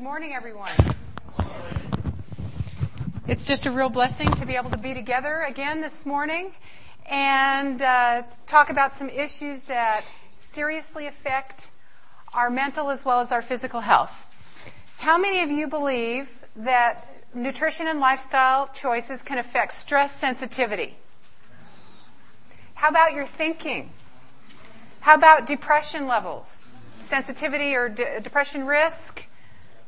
Good morning, everyone. It's just a real blessing to be able to be together again this morning and uh, talk about some issues that seriously affect our mental as well as our physical health. How many of you believe that nutrition and lifestyle choices can affect stress sensitivity? How about your thinking? How about depression levels? Sensitivity or de- depression risk?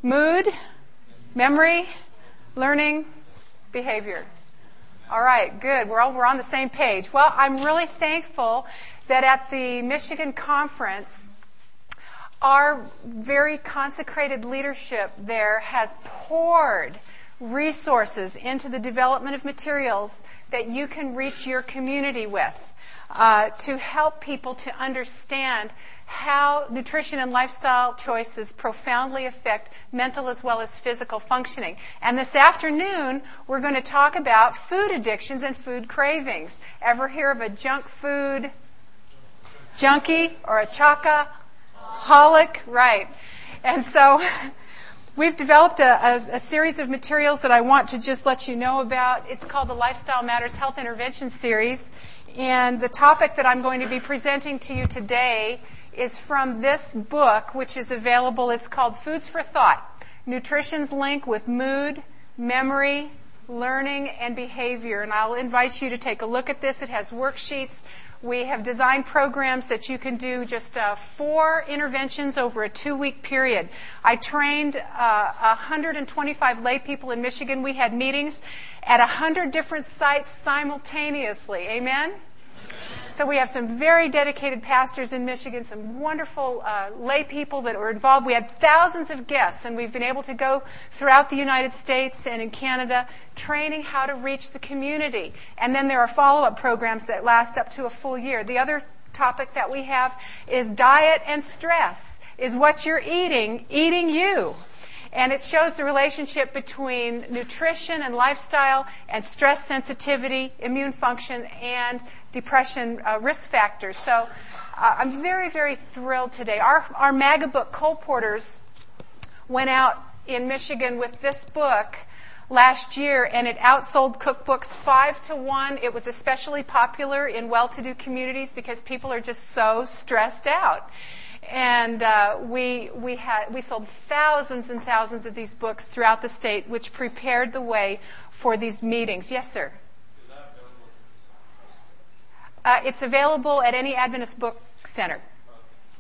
Mood? Memory? Learning? Behavior? All right, good. We're all, we're on the same page. Well, I'm really thankful that at the Michigan conference, our very consecrated leadership there has poured resources into the development of materials that you can reach your community with uh, to help people to understand how nutrition and lifestyle choices profoundly affect mental as well as physical functioning. And this afternoon, we're going to talk about food addictions and food cravings. Ever hear of a junk food junkie or a chocoholic? Right. And so we've developed a, a, a, series of materials that I want to just let you know about. It's called the Lifestyle Matters Health Intervention Series. And the topic that I'm going to be presenting to you today is from this book, which is available. It's called Foods for Thought Nutrition's Link with Mood, Memory, Learning, and Behavior. And I'll invite you to take a look at this. It has worksheets. We have designed programs that you can do just uh, four interventions over a two week period. I trained uh, 125 lay people in Michigan. We had meetings at 100 different sites simultaneously. Amen? So we have some very dedicated pastors in Michigan, some wonderful uh, lay people that were involved. We had thousands of guests, and we've been able to go throughout the United States and in Canada training how to reach the community. And then there are follow-up programs that last up to a full year. The other topic that we have is diet and stress. Is what you're eating eating you? And it shows the relationship between nutrition and lifestyle and stress sensitivity, immune function, and depression uh, risk factors. So uh, I'm very, very thrilled today. Our, our Magabook, Colporteurs, went out in Michigan with this book last year and it outsold cookbooks five to one. It was especially popular in well to do communities because people are just so stressed out. And uh, we, we, had, we sold thousands and thousands of these books throughout the state, which prepared the way for these meetings. Yes, sir. Uh, it's available at any Adventist book center.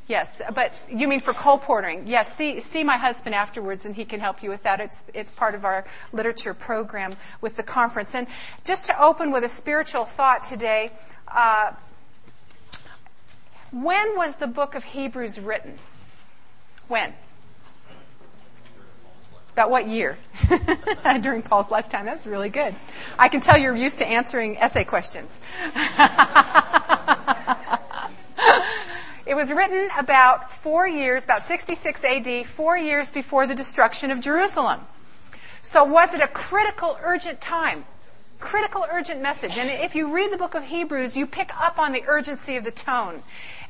Yes, but you mean for colporteuring? Yes, see, see my husband afterwards and he can help you with that. It's, it's part of our literature program with the conference. And just to open with a spiritual thought today, uh, when was the book of Hebrews written? When? About what year? During Paul's lifetime. That's really good. I can tell you're used to answering essay questions. it was written about four years, about 66 AD, four years before the destruction of Jerusalem. So was it a critical, urgent time? Critical, urgent message. And if you read the book of Hebrews, you pick up on the urgency of the tone.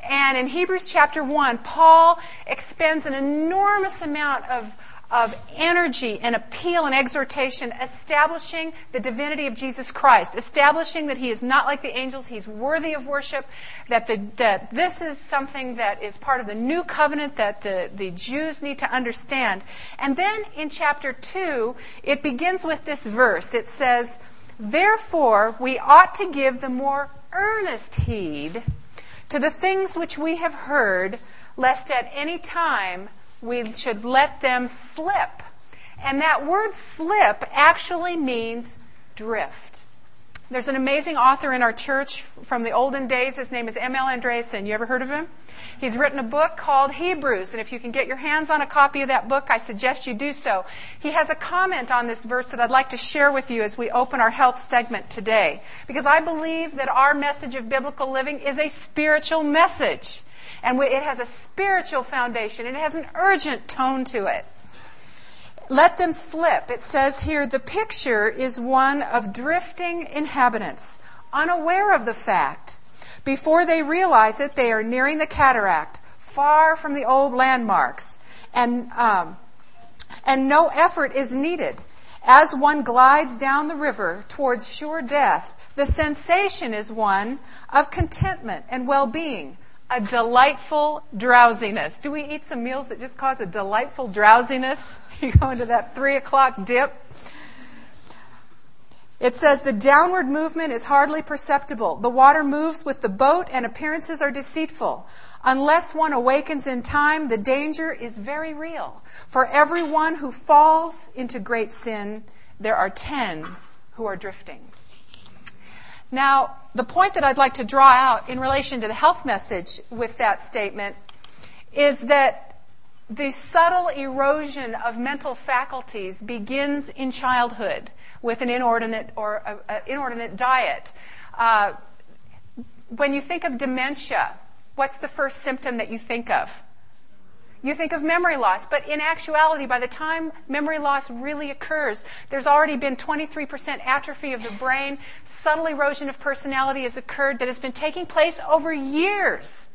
And in Hebrews chapter 1, Paul expends an enormous amount of of energy and appeal and exhortation, establishing the divinity of Jesus Christ, establishing that he is not like the angels, he's worthy of worship, that, the, that this is something that is part of the new covenant that the, the Jews need to understand. And then in chapter 2, it begins with this verse. It says, Therefore, we ought to give the more earnest heed to the things which we have heard, lest at any time we should let them slip. And that word slip actually means drift. There's an amazing author in our church from the olden days. His name is M.L. Andreasen. You ever heard of him? He's written a book called Hebrews, and if you can get your hands on a copy of that book, I suggest you do so. He has a comment on this verse that I'd like to share with you as we open our health segment today. Because I believe that our message of biblical living is a spiritual message. And it has a spiritual foundation. and It has an urgent tone to it. Let them slip. It says here the picture is one of drifting inhabitants, unaware of the fact. Before they realize it, they are nearing the cataract, far from the old landmarks. And um, and no effort is needed. As one glides down the river towards sure death, the sensation is one of contentment and well being, a delightful drowsiness. Do we eat some meals that just cause a delightful drowsiness? You go into that three o'clock dip. It says the downward movement is hardly perceptible. The water moves with the boat and appearances are deceitful. Unless one awakens in time, the danger is very real. For every one who falls into great sin, there are ten who are drifting. Now, the point that I'd like to draw out in relation to the health message with that statement is that the subtle erosion of mental faculties begins in childhood with an inordinate or a, a inordinate diet. Uh, when you think of dementia, what's the first symptom that you think of? You think of memory loss, but in actuality, by the time memory loss really occurs, there's already been 23% atrophy of the brain. Subtle erosion of personality has occurred that has been taking place over years.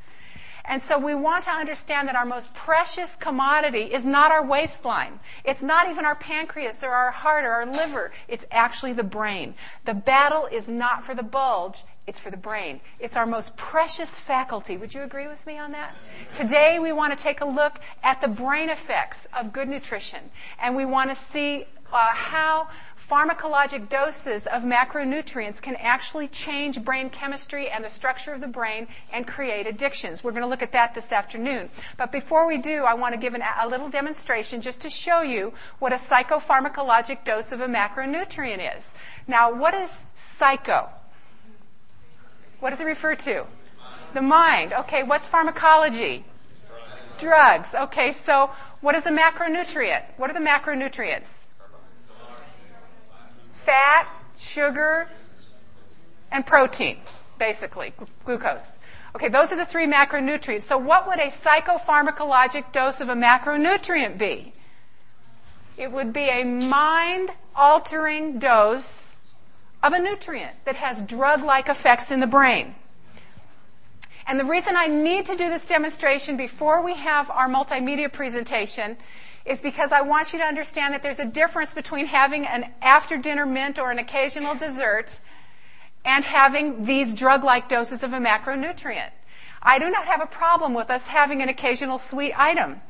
And so we want to understand that our most precious commodity is not our waistline. It's not even our pancreas or our heart or our liver. It's actually the brain. The battle is not for the bulge, it's for the brain. It's our most precious faculty. Would you agree with me on that? Today we want to take a look at the brain effects of good nutrition. And we want to see uh, how pharmacologic doses of macronutrients can actually change brain chemistry and the structure of the brain and create addictions. We're going to look at that this afternoon. But before we do, I want to give an, a little demonstration just to show you what a psychopharmacologic dose of a macronutrient is. Now, what is psycho? What does it refer to? The mind. Okay, what's pharmacology? Drugs. Okay, so what is a macronutrient? What are the macronutrients? Fat, sugar, and protein, basically, glucose. Okay, those are the three macronutrients. So, what would a psychopharmacologic dose of a macronutrient be? It would be a mind altering dose of a nutrient that has drug like effects in the brain. And the reason I need to do this demonstration before we have our multimedia presentation is because I want you to understand that there's a difference between having an after dinner mint or an occasional dessert and having these drug like doses of a macronutrient. I do not have a problem with us having an occasional sweet item.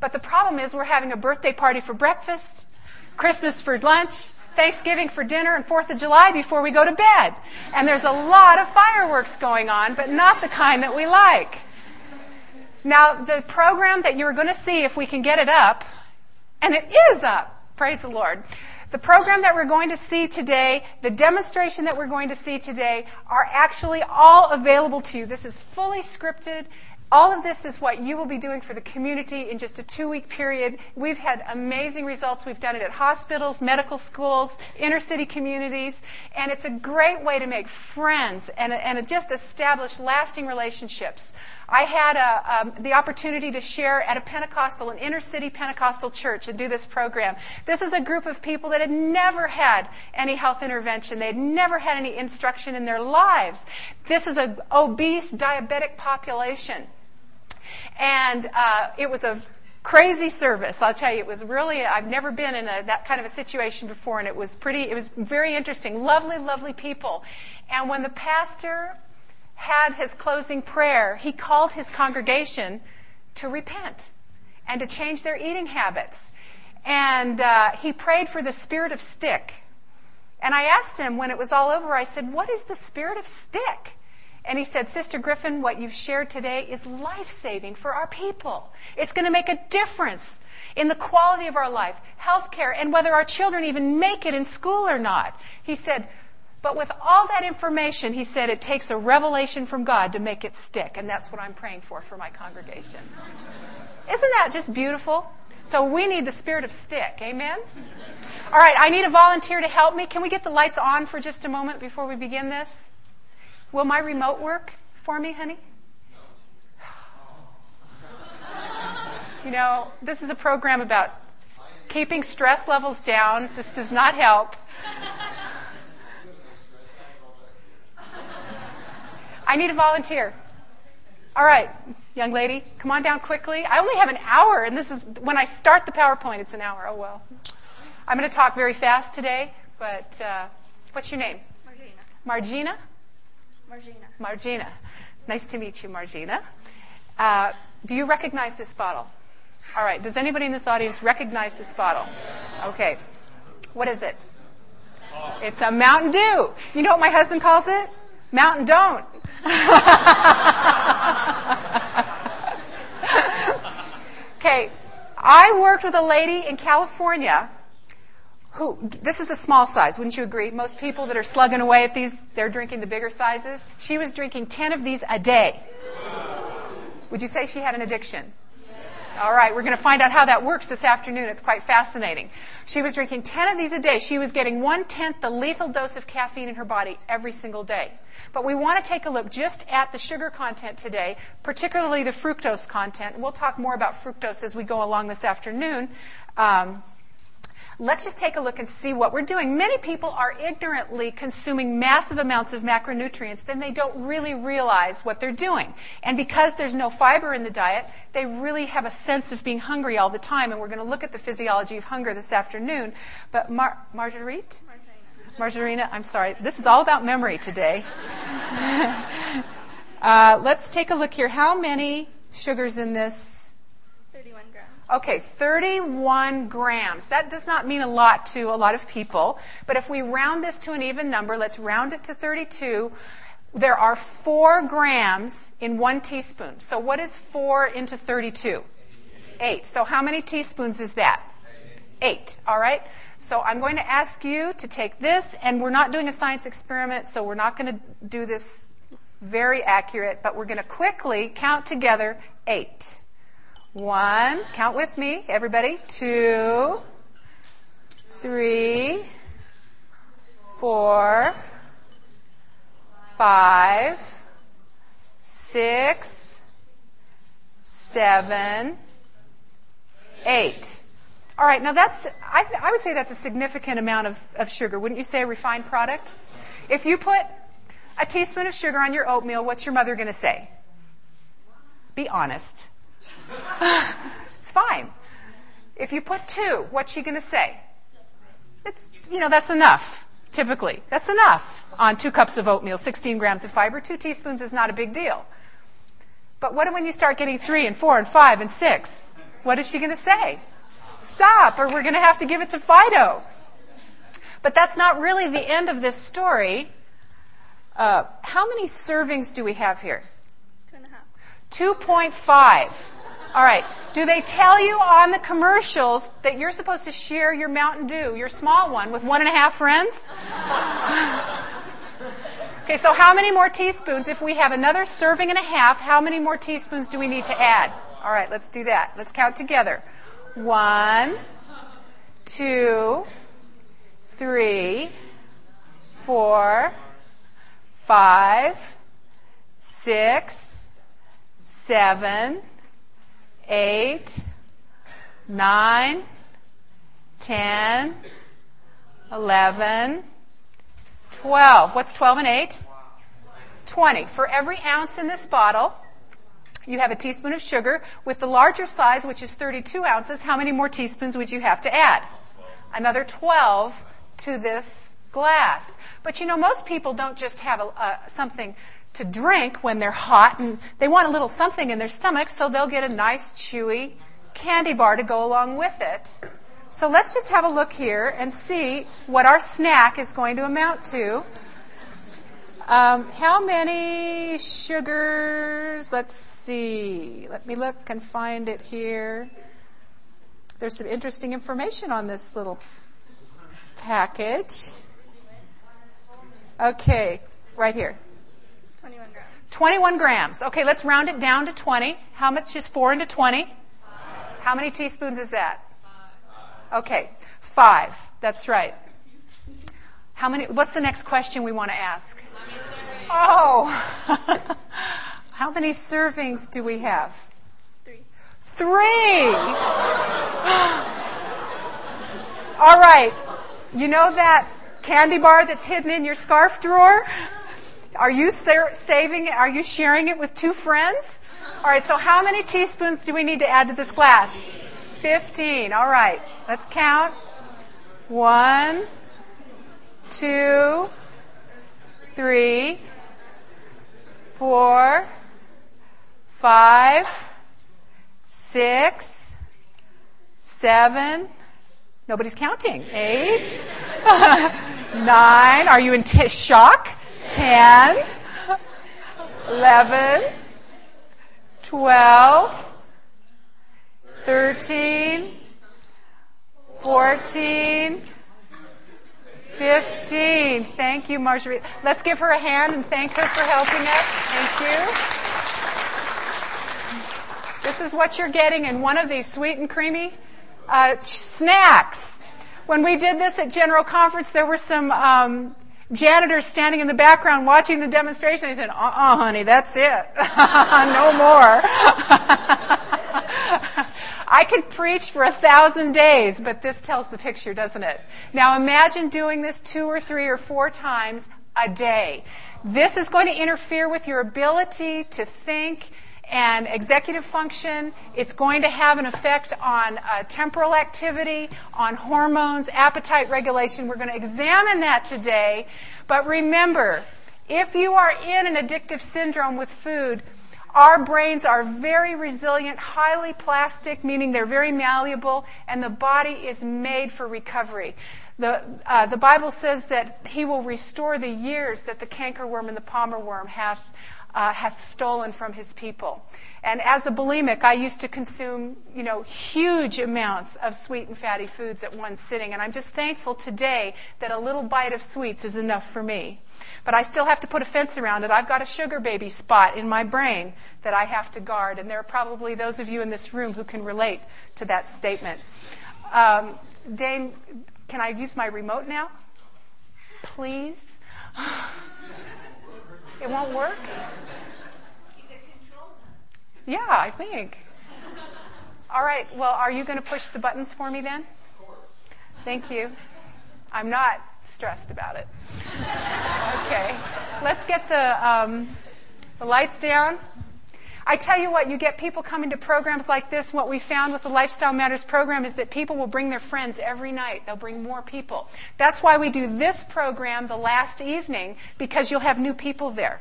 But the problem is we're having a birthday party for breakfast, Christmas for lunch, Thanksgiving for dinner, and Fourth of July before we go to bed. And there's a lot of fireworks going on, but not the kind that we like. Now, the program that you're going to see, if we can get it up, and it is up, praise the Lord. The program that we're going to see today, the demonstration that we're going to see today, are actually all available to you. This is fully scripted. All of this is what you will be doing for the community in just a two week period. We've had amazing results. We've done it at hospitals, medical schools, inner city communities, and it's a great way to make friends and, and just establish lasting relationships. I had a, um, the opportunity to share at a Pentecostal, an inner city Pentecostal church, and do this program. This is a group of people that had never had any health intervention. They had never had any instruction in their lives. This is an obese, diabetic population. And uh, it was a crazy service. I'll tell you, it was really, I've never been in a, that kind of a situation before, and it was pretty, it was very interesting. Lovely, lovely people. And when the pastor had his closing prayer, he called his congregation to repent and to change their eating habits. And uh, he prayed for the spirit of stick. And I asked him when it was all over, I said, What is the spirit of stick? And he said, Sister Griffin, what you've shared today is life saving for our people. It's going to make a difference in the quality of our life, health care, and whether our children even make it in school or not. He said, but with all that information, he said it takes a revelation from God to make it stick. And that's what I'm praying for for my congregation. Isn't that just beautiful? So we need the spirit of stick. Amen? All right, I need a volunteer to help me. Can we get the lights on for just a moment before we begin this? Will my remote work for me, honey? You know, this is a program about keeping stress levels down. This does not help. I need a volunteer. All right. Young lady, come on down quickly. I only have an hour, and this is when I start the PowerPoint, it's an hour. Oh, well. I'm going to talk very fast today, but uh, what's your name? Margina. Margina? Margina. Margina. Nice to meet you, Margina. Uh, do you recognize this bottle? All right. Does anybody in this audience recognize this bottle? Okay. What is it? It's a Mountain Dew. You know what my husband calls it? Mountain Don't. okay. I worked with a lady in California who, this is a small size, wouldn't you agree? Most people that are slugging away at these, they're drinking the bigger sizes. She was drinking 10 of these a day. Would you say she had an addiction? All right, we're going to find out how that works this afternoon. It's quite fascinating. She was drinking 10 of these a day. She was getting one tenth the lethal dose of caffeine in her body every single day. But we want to take a look just at the sugar content today, particularly the fructose content. We'll talk more about fructose as we go along this afternoon. Um, Let's just take a look and see what we're doing. Many people are ignorantly consuming massive amounts of macronutrients, then they don't really realize what they're doing. And because there's no fiber in the diet, they really have a sense of being hungry all the time. And we're going to look at the physiology of hunger this afternoon. But Mar- Marguerite? Margarina, I'm sorry. This is all about memory today. uh, let's take a look here. How many sugars in this Okay, 31 grams. That does not mean a lot to a lot of people, but if we round this to an even number, let's round it to 32. There are 4 grams in 1 teaspoon. So what is 4 into 32? 8. So how many teaspoons is that? 8. All right? So I'm going to ask you to take this, and we're not doing a science experiment, so we're not going to do this very accurate, but we're going to quickly count together 8. One, count with me, everybody. Two, three, four, five, six, seven, eight. All right, now that's, I, I would say that's a significant amount of, of sugar. Wouldn't you say a refined product? If you put a teaspoon of sugar on your oatmeal, what's your mother going to say? Be honest. it's fine. If you put two, what's she going to say? It's, you know, that's enough, typically. That's enough on two cups of oatmeal, 16 grams of fiber. Two teaspoons is not a big deal. But what when you start getting three and four and five and six? What is she going to say? Stop, or we're going to have to give it to Fido. But that's not really the end of this story. Uh, how many servings do we have here? Two and a half. 2.5. All right. Do they tell you on the commercials that you're supposed to share your Mountain Dew, your small one, with one and a half friends? okay, so how many more teaspoons? If we have another serving and a half, how many more teaspoons do we need to add? All right, let's do that. Let's count together. One, two, three, four, five, six, seven, 8, 9, 10, 11, 12. What's 12 and 8? 20. For every ounce in this bottle, you have a teaspoon of sugar. With the larger size, which is 32 ounces, how many more teaspoons would you have to add? Another 12 to this glass. But you know, most people don't just have a, a, something to drink when they're hot and they want a little something in their stomach, so they'll get a nice chewy candy bar to go along with it. So let's just have a look here and see what our snack is going to amount to. Um, how many sugars? Let's see. Let me look and find it here. There's some interesting information on this little package. Okay, right here. 21 grams. Okay, let's round it down to 20. How much is 4 into 20? How many teaspoons is that? Okay, 5. That's right. How many what's the next question we want to ask? Oh. How many servings do we have? Three. 3. All right. You know that candy bar that's hidden in your scarf drawer? Are you saving it? Are you sharing it with two friends? All right, so how many teaspoons do we need to add to this glass? 15. All right, let's count. One, two, three, four, five, six, seven. Nobody's counting. Eight, nine. Are you in t- shock? Ten, eleven, twelve, thirteen, fourteen. 15. Thank you, Marjorie. Let's give her a hand and thank her for helping us. Thank you. This is what you're getting in one of these sweet and creamy uh, snacks. When we did this at General Conference, there were some um, janitors standing in the background watching the demonstration. He said, uh-uh, honey, that's it. no more. I could preach for a thousand days, but this tells the picture, doesn't it? Now imagine doing this two or three or four times a day. This is going to interfere with your ability to think and executive function. It's going to have an effect on uh, temporal activity, on hormones, appetite regulation. We're going to examine that today. But remember, if you are in an addictive syndrome with food, our brains are very resilient, highly plastic, meaning they're very malleable, and the body is made for recovery. The, uh, the Bible says that He will restore the years that the cankerworm and the palmer worm hath, uh, hath stolen from His people. And as a bulimic, I used to consume, you know, huge amounts of sweet and fatty foods at one sitting. And I'm just thankful today that a little bite of sweets is enough for me. But I still have to put a fence around it. I've got a sugar baby spot in my brain that I have to guard. And there are probably those of you in this room who can relate to that statement. Um, Dane, can I use my remote now? Please? it won't work? Yeah, I think. All right. Well, are you going to push the buttons for me then? Thank you. I'm not stressed about it. okay. Let's get the, um, the lights down. I tell you what, you get people coming to programs like this. What we found with the Lifestyle Matters program is that people will bring their friends every night. They'll bring more people. That's why we do this program the last evening, because you'll have new people there.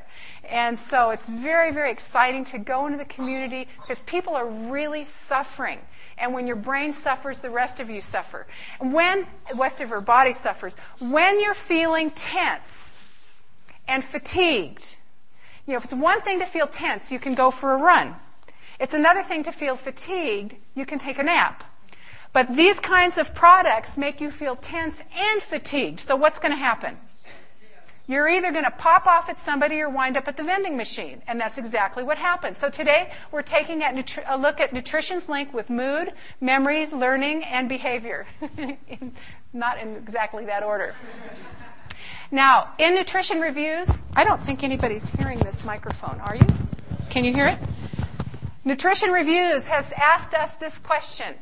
And so it's very, very exciting to go into the community because people are really suffering. And when your brain suffers, the rest of you suffer. When, the rest of your body suffers. When you're feeling tense and fatigued, you know, if it's one thing to feel tense, you can go for a run. It's another thing to feel fatigued, you can take a nap. But these kinds of products make you feel tense and fatigued. So what's going to happen? You're either going to pop off at somebody or wind up at the vending machine. And that's exactly what happens. So today we're taking a look at nutrition's link with mood, memory, learning, and behavior. Not in exactly that order. Now, in nutrition reviews, I don't think anybody's hearing this microphone, are you? Can you hear it? Nutrition Reviews has asked us this question.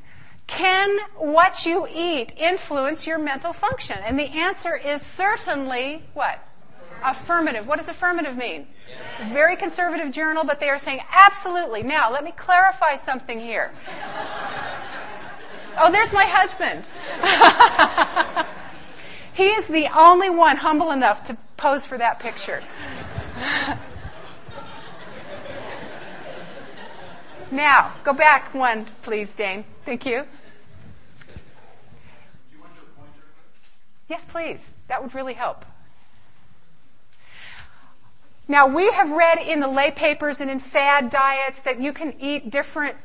Can what you eat influence your mental function? And the answer is certainly what? Affirmative. What does affirmative mean? Yes. Very conservative journal, but they are saying absolutely. Now, let me clarify something here. oh, there's my husband. he is the only one humble enough to pose for that picture. now, go back one, please, Dane. Thank you. Yes, please. That would really help. Now, we have read in the lay papers and in fad diets that you can eat different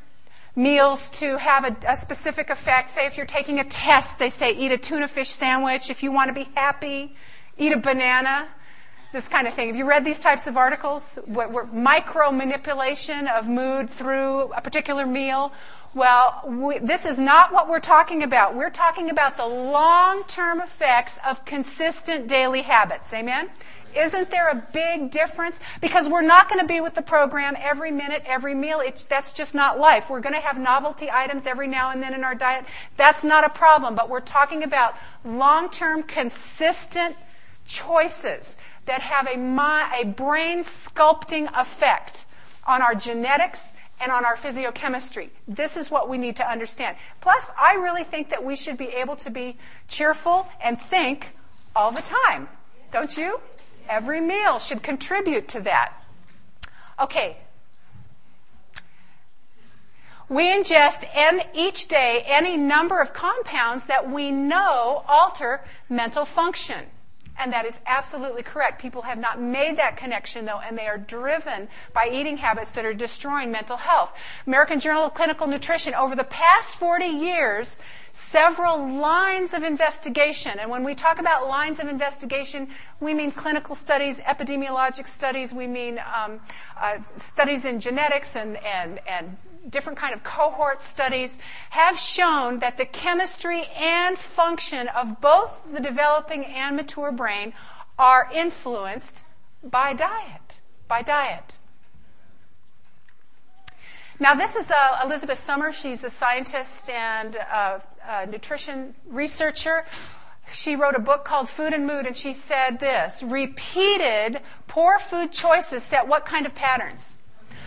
meals to have a, a, specific effect. Say if you're taking a test, they say eat a tuna fish sandwich. If you want to be happy, eat a banana. This kind of thing. Have you read these types of articles? What, what, micro manipulation of mood through a particular meal. Well, we, this is not what we're talking about. We're talking about the long-term effects of consistent daily habits. Amen? Isn't there a big difference? Because we're not going to be with the program every minute, every meal. It's, that's just not life. We're going to have novelty items every now and then in our diet. That's not a problem. But we're talking about long-term, consistent choices that have a, a brain sculpting effect on our genetics and on our physiochemistry. This is what we need to understand. Plus, I really think that we should be able to be cheerful and think all the time. Don't you? Every meal should contribute to that. Okay. We ingest en- each day any number of compounds that we know alter mental function. And that is absolutely correct. People have not made that connection, though, and they are driven by eating habits that are destroying mental health. American Journal of Clinical Nutrition, over the past 40 years, several lines of investigation. And when we talk about lines of investigation, we mean clinical studies, epidemiologic studies, we mean um, uh, studies in genetics and, and, and different kind of cohort studies have shown that the chemistry and function of both the developing and mature brain are influenced by diet, by diet. Now, this is uh, Elizabeth Somer. She's a scientist and a, a nutrition researcher. She wrote a book called Food and Mood, and she said this Repeated poor food choices set what kind of patterns?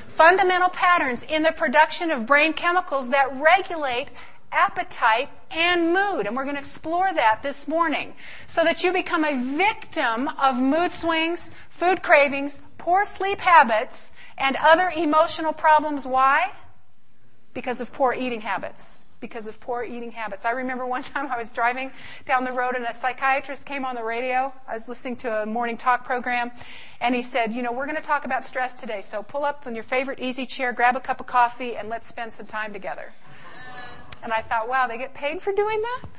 Fundamental patterns in the production of brain chemicals that regulate appetite and mood. And we're going to explore that this morning so that you become a victim of mood swings, food cravings, poor sleep habits, and other emotional problems. Why? Because of poor eating habits because of poor eating habits. I remember one time I was driving down the road and a psychiatrist came on the radio. I was listening to a morning talk program and he said, you know, we're going to talk about stress today. So pull up in your favorite easy chair, grab a cup of coffee and let's spend some time together. And I thought, wow, they get paid for doing that?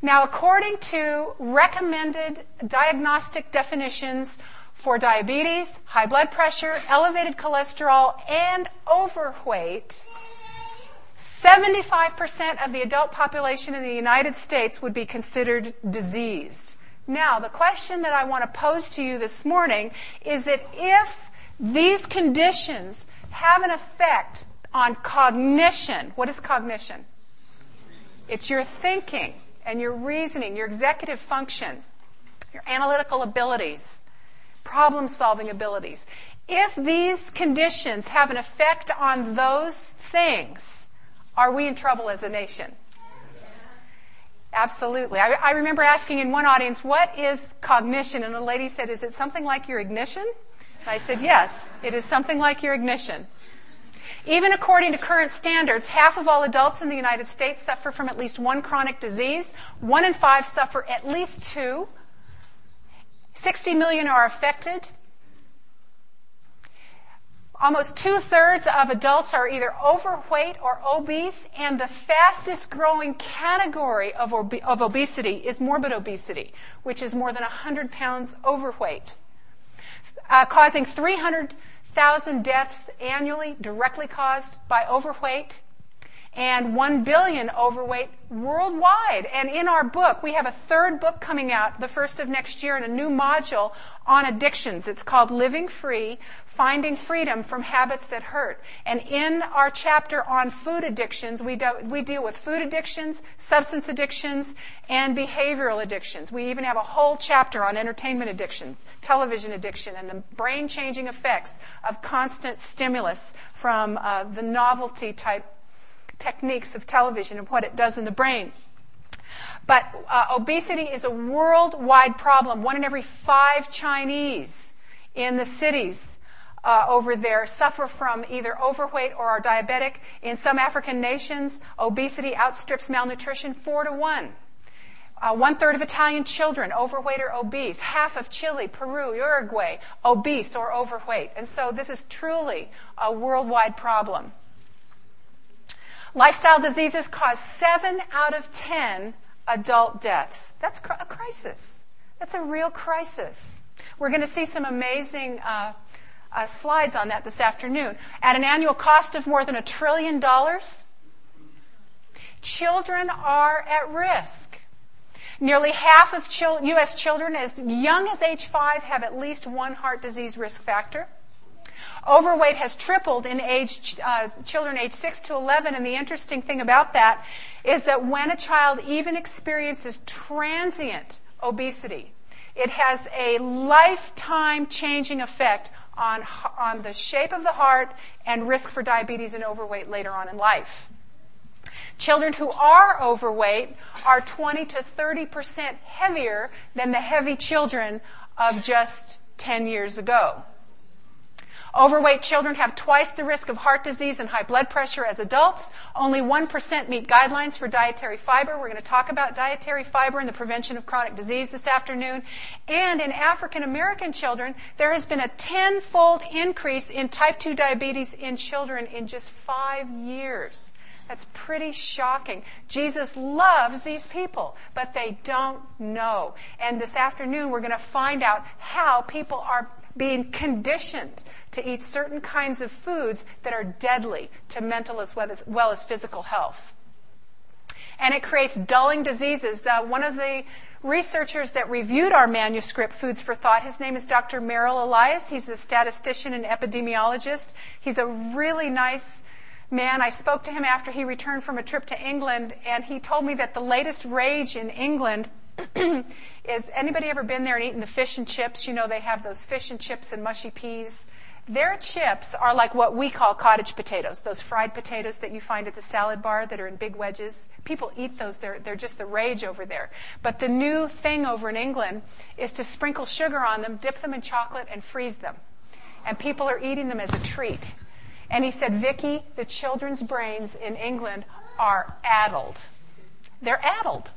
Now, according to recommended diagnostic definitions for diabetes, high blood pressure, elevated cholesterol, and overweight, 75% of the adult population in the United States would be considered diseased. Now, the question that I want to pose to you this morning is that if these conditions have an effect on cognition, what is cognition? It's your thinking and your reasoning, your executive function, your analytical abilities, problem solving abilities. If these conditions have an effect on those things, are we in trouble as a nation? Absolutely. I, I, remember asking in one audience, what is cognition? And a lady said, is it something like your ignition? And I said, yes, it is something like your ignition. Even according to current standards, half of all adults in the United States suffer from at least one chronic disease. One in five suffer at least two. 60 million are affected. Almost two thirds of adults are either overweight or obese, and the fastest growing category of, ob- of obesity is morbid obesity, which is more than 100 pounds overweight, uh, causing 300,000 deaths annually directly caused by overweight and 1 billion overweight worldwide. And in our book, we have a third book coming out the first of next year and a new module on addictions. It's called Living Free, Finding Freedom from Habits That Hurt. And in our chapter on food addictions, we, do, we deal with food addictions, substance addictions, and behavioral addictions. We even have a whole chapter on entertainment addictions, television addiction, and the brain changing effects of constant stimulus from uh, the novelty type techniques of television and what it does in the brain. But uh, obesity is a worldwide problem. One in every five Chinese in the cities uh, over there suffer from either overweight or are diabetic. In some African nations, obesity outstrips malnutrition four to one. Uh, one third of Italian children overweight or obese. Half of Chile, Peru, Uruguay obese or overweight. And so this is truly a worldwide problem. Lifestyle diseases cause seven out of ten adult deaths. That's a crisis. That's a real crisis. We're going to see some amazing uh, uh, slides on that this afternoon. At an annual cost of more than a trillion dollars, children are at risk. Nearly half of U.S. children as young as age five have at least one heart disease risk factor. Overweight has tripled in age, uh, children age 6 to 11, and the interesting thing about that is that when a child even experiences transient obesity, It has a lifetime changing effect on, on the shape of the heart and risk for diabetes and overweight later on in life. Children who are overweight are 20 to 30 percent heavier than the heavy children of just 10 years ago. Overweight children have twice the risk of heart disease and high blood pressure as adults. Only 1% meet guidelines for dietary fiber. We're going to talk about dietary fiber and the prevention of chronic disease this afternoon. And in African American children, there has been a tenfold increase in type 2 diabetes in children in just five years. That's pretty shocking. Jesus loves these people, but they don't know. And this afternoon, we're going to find out how people are being conditioned to eat certain kinds of foods that are deadly to mental as well as, well as physical health. And it creates dulling diseases. The, one of the researchers that reviewed our manuscript, Foods for Thought, his name is Dr. Merrill Elias. He's a statistician and epidemiologist. He's a really nice man. I spoke to him after he returned from a trip to England, and he told me that the latest rage in England is anybody ever been there and eaten the fish and chips? You know, they have those fish and chips and mushy peas their chips are like what we call cottage potatoes, those fried potatoes that you find at the salad bar that are in big wedges. People eat those, they're, they're just the rage over there. But the new thing over in England is to sprinkle sugar on them, dip them in chocolate, and freeze them. And people are eating them as a treat. And he said, Vicki, the children's brains in England are addled. They're addled.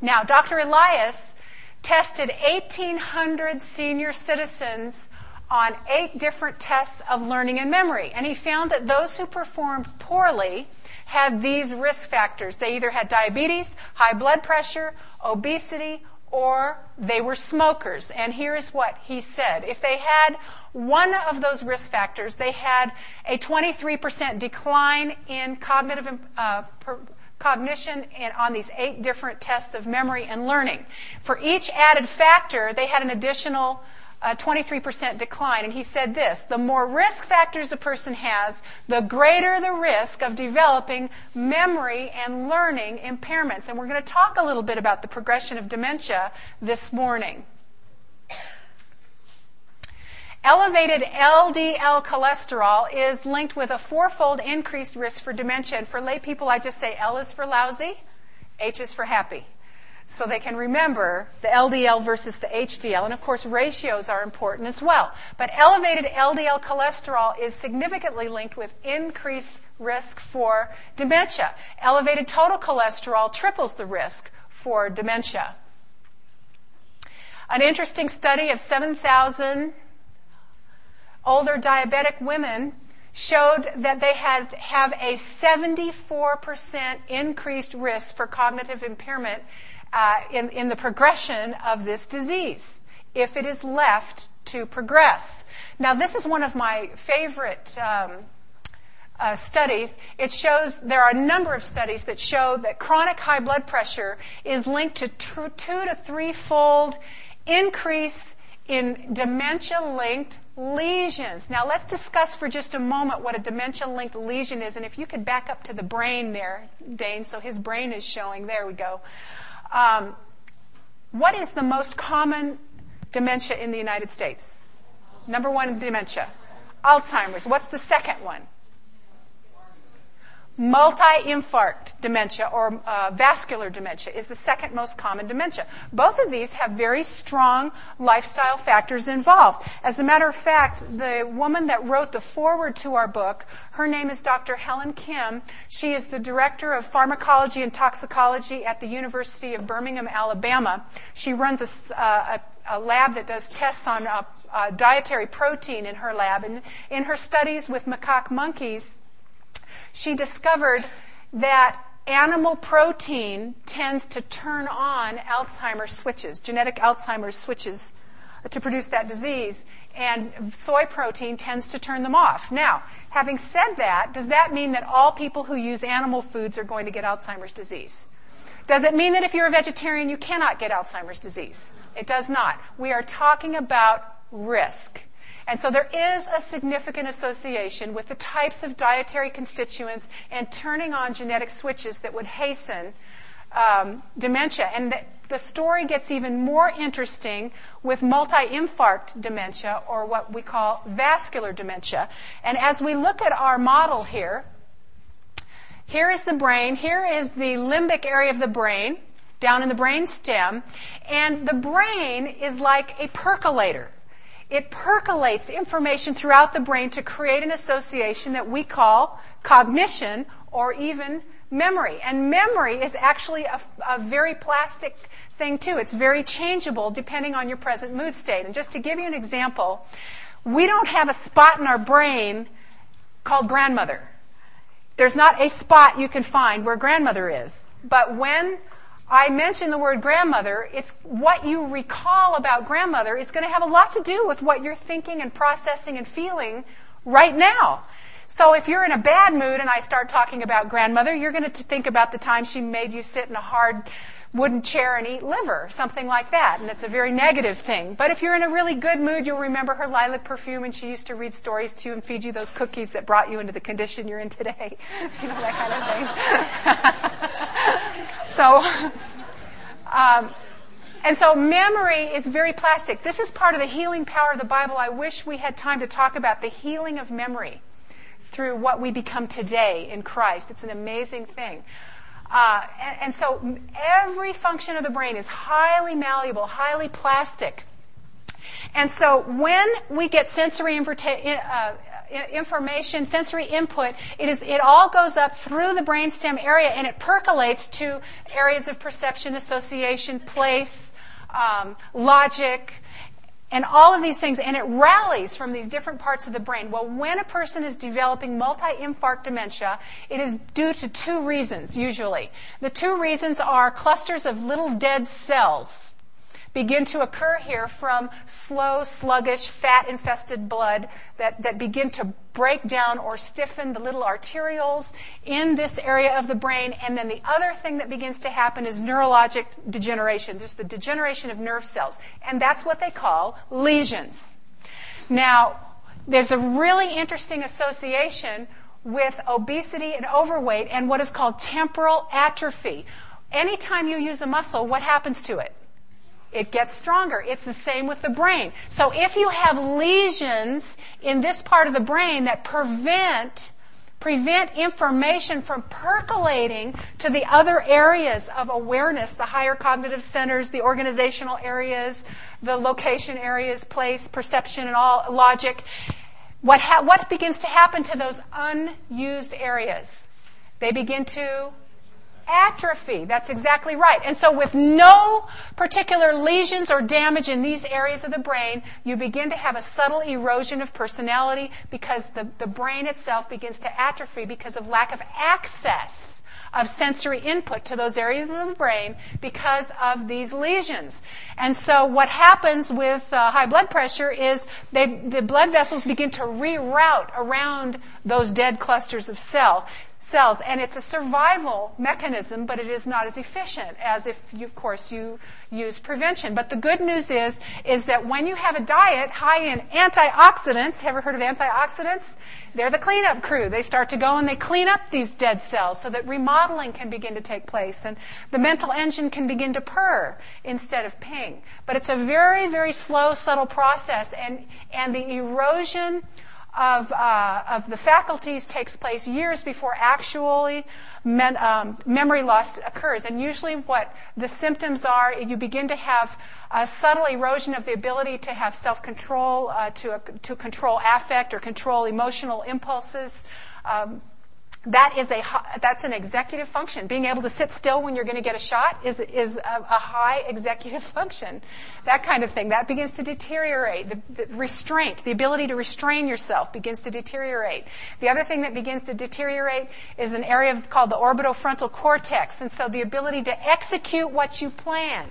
Now, Dr. Elias tested 1,800 senior citizens on eight different tests of learning and memory. And he found that those who performed poorly had these risk factors. They either had diabetes, high blood pressure, obesity, or they were smokers. And here's what he said. If they had one of those risk factors, they had a 23% decline in cognitive uh, per, cognition and on these eight different tests of memory and learning. For each added factor, they had an additional uh, a 23% decline. And he said this the more risk factors a person has, the greater the risk of developing memory and learning impairments. And we're going to talk a little bit about the progression of dementia this morning. Elevated LDL cholesterol is linked with a fourfold increased risk for dementia. And for lay people, I just say L is for lousy, H is for happy so they can remember the LDL versus the HDL. And of course, ratios are important as well. But elevated LDL cholesterol is significantly linked with increased risk for dementia. Elevated total cholesterol triples the risk for dementia. An interesting study of 7,000 older diabetic women showed that they had have a 74% increased risk for cognitive impairment uh, in, in the progression of this disease if it is left to progress. Now, this is one of my favorite um, uh, studies. It shows there are a number of studies that show that chronic high blood pressure is linked to tr- two to three-fold increase in dementia-linked lesions. Now, let's discuss for just a moment what a dementia-linked lesion is, and if you could back up to the brain there, Dane, so his brain is showing. There we go. Um, what is the most common dementia in the United States? Number one dementia. Alzheimer's. What's the second one? Multi-infarct dementia or uh, vascular dementia is the second most common dementia. Both of these have very strong lifestyle factors involved. As a matter of fact, the woman that wrote the foreword to our book, her name is Dr. Helen Kim. She is the director of pharmacology and toxicology at the University of Birmingham, Alabama. She runs a, uh, a, a lab that does tests on uh, uh, dietary protein in her lab. And in her studies with macaque monkeys, she discovered that animal protein tends to turn on Alzheimer's switches, genetic Alzheimer's switches uh, to produce that disease, and soy protein tends to turn them off. Now, having said that, does that mean that all people who use animal foods are going to get Alzheimer's disease? Does it mean that if you're a vegetarian, you cannot get Alzheimer's disease? It does not. We are talking about risk. And so there is a significant association with the types of dietary constituents and turning on genetic switches that would hasten um, dementia. And the, the story gets even more interesting with multi-infarct dementia, or what we call vascular dementia. And as we look at our model here, here is the brain, here is the limbic area of the brain, down in the brain stem, and the brain is like a percolator. It percolates information throughout the brain to create an association that we call cognition or even memory. And memory is actually a, a, very plastic thing too. It's very changeable depending on your present mood state. And just to give you an example, we don't have a spot in our brain called grandmother. There's not a spot you can find where grandmother is. But when I mention the word grandmother, it's what you recall about grandmother is going to have a lot to do with what you're thinking and processing and feeling right now. So if you're in a bad mood and I start talking about grandmother, you're going to think about the time she made you sit in a hard wooden chair and eat liver, something like that. And it's a very negative thing. But if you're in a really good mood, you'll remember her lilac perfume and she used to read stories to you and feed you those cookies that brought you into the condition you're in today. you know, that kind of thing. so, um, and so memory is very plastic. This is part of the healing power of the Bible. I wish we had time to talk about the healing of memory through what we become today in Christ. It's an amazing thing. Uh, and, and, so every function of the brain is highly malleable, highly plastic. And so when we get sensory uh, information, sensory input, it is it all goes up through the brainstem area and it percolates to areas of perception, association, place, um, logic, and all of these things, and it rallies from these different parts of the brain. Well, when a person is developing multi-infarct dementia, it is due to two reasons, usually. The two reasons are clusters of little dead cells begin to occur here from slow, sluggish, fat infested blood that, that begin to break down or stiffen the little arterioles in this area of the brain. And then the other thing that begins to happen is neurologic degeneration, just the degeneration of nerve cells. And that's what they call lesions. Now, there's a really interesting association with obesity and overweight and what is called temporal atrophy. Anytime you use a muscle, what happens to it? It gets stronger. It's the same with the brain. So if you have lesions in this part of the brain that prevent prevent information from percolating to the other areas of awareness, the higher cognitive centers, the organizational areas, the location areas, place, perception, and all logic. What, ha- what begins to happen to those unused areas? They begin to atrophy. That's exactly right. And so with no particular lesions or damage in these areas of the brain, you begin to have a subtle erosion of personality because the, the brain itself begins to atrophy because of lack of access of sensory input to those areas of the brain because of these lesions. And so what happens with uh, high blood pressure is they, the blood vessels begin to reroute around those dead clusters of cell cells. And it's a survival mechanism, but it is not as efficient as if, you, of course, you use prevention. But the good news is, is that when you have a diet high in antioxidants, ever heard of antioxidants? They're the cleanup crew. They start to go and they clean up these dead cells so that remodeling can begin to take place and the mental engine can begin to purr instead of ping. But it's a very, very slow, subtle process and, and the erosion of, uh, of the faculties takes place years before actually men, um, memory loss occurs. And usually what the symptoms are, you begin to have a subtle erosion of the ability to have self-control, uh, to, to control affect or control emotional impulses. Um, that is a that's an executive function. Being able to sit still when you're going to get a shot is is a, a high executive function. That kind of thing that begins to deteriorate. The, the, restraint, the ability to restrain yourself, begins to deteriorate. The other thing that begins to deteriorate is an area called the orbitofrontal cortex, and so the ability to execute what you plan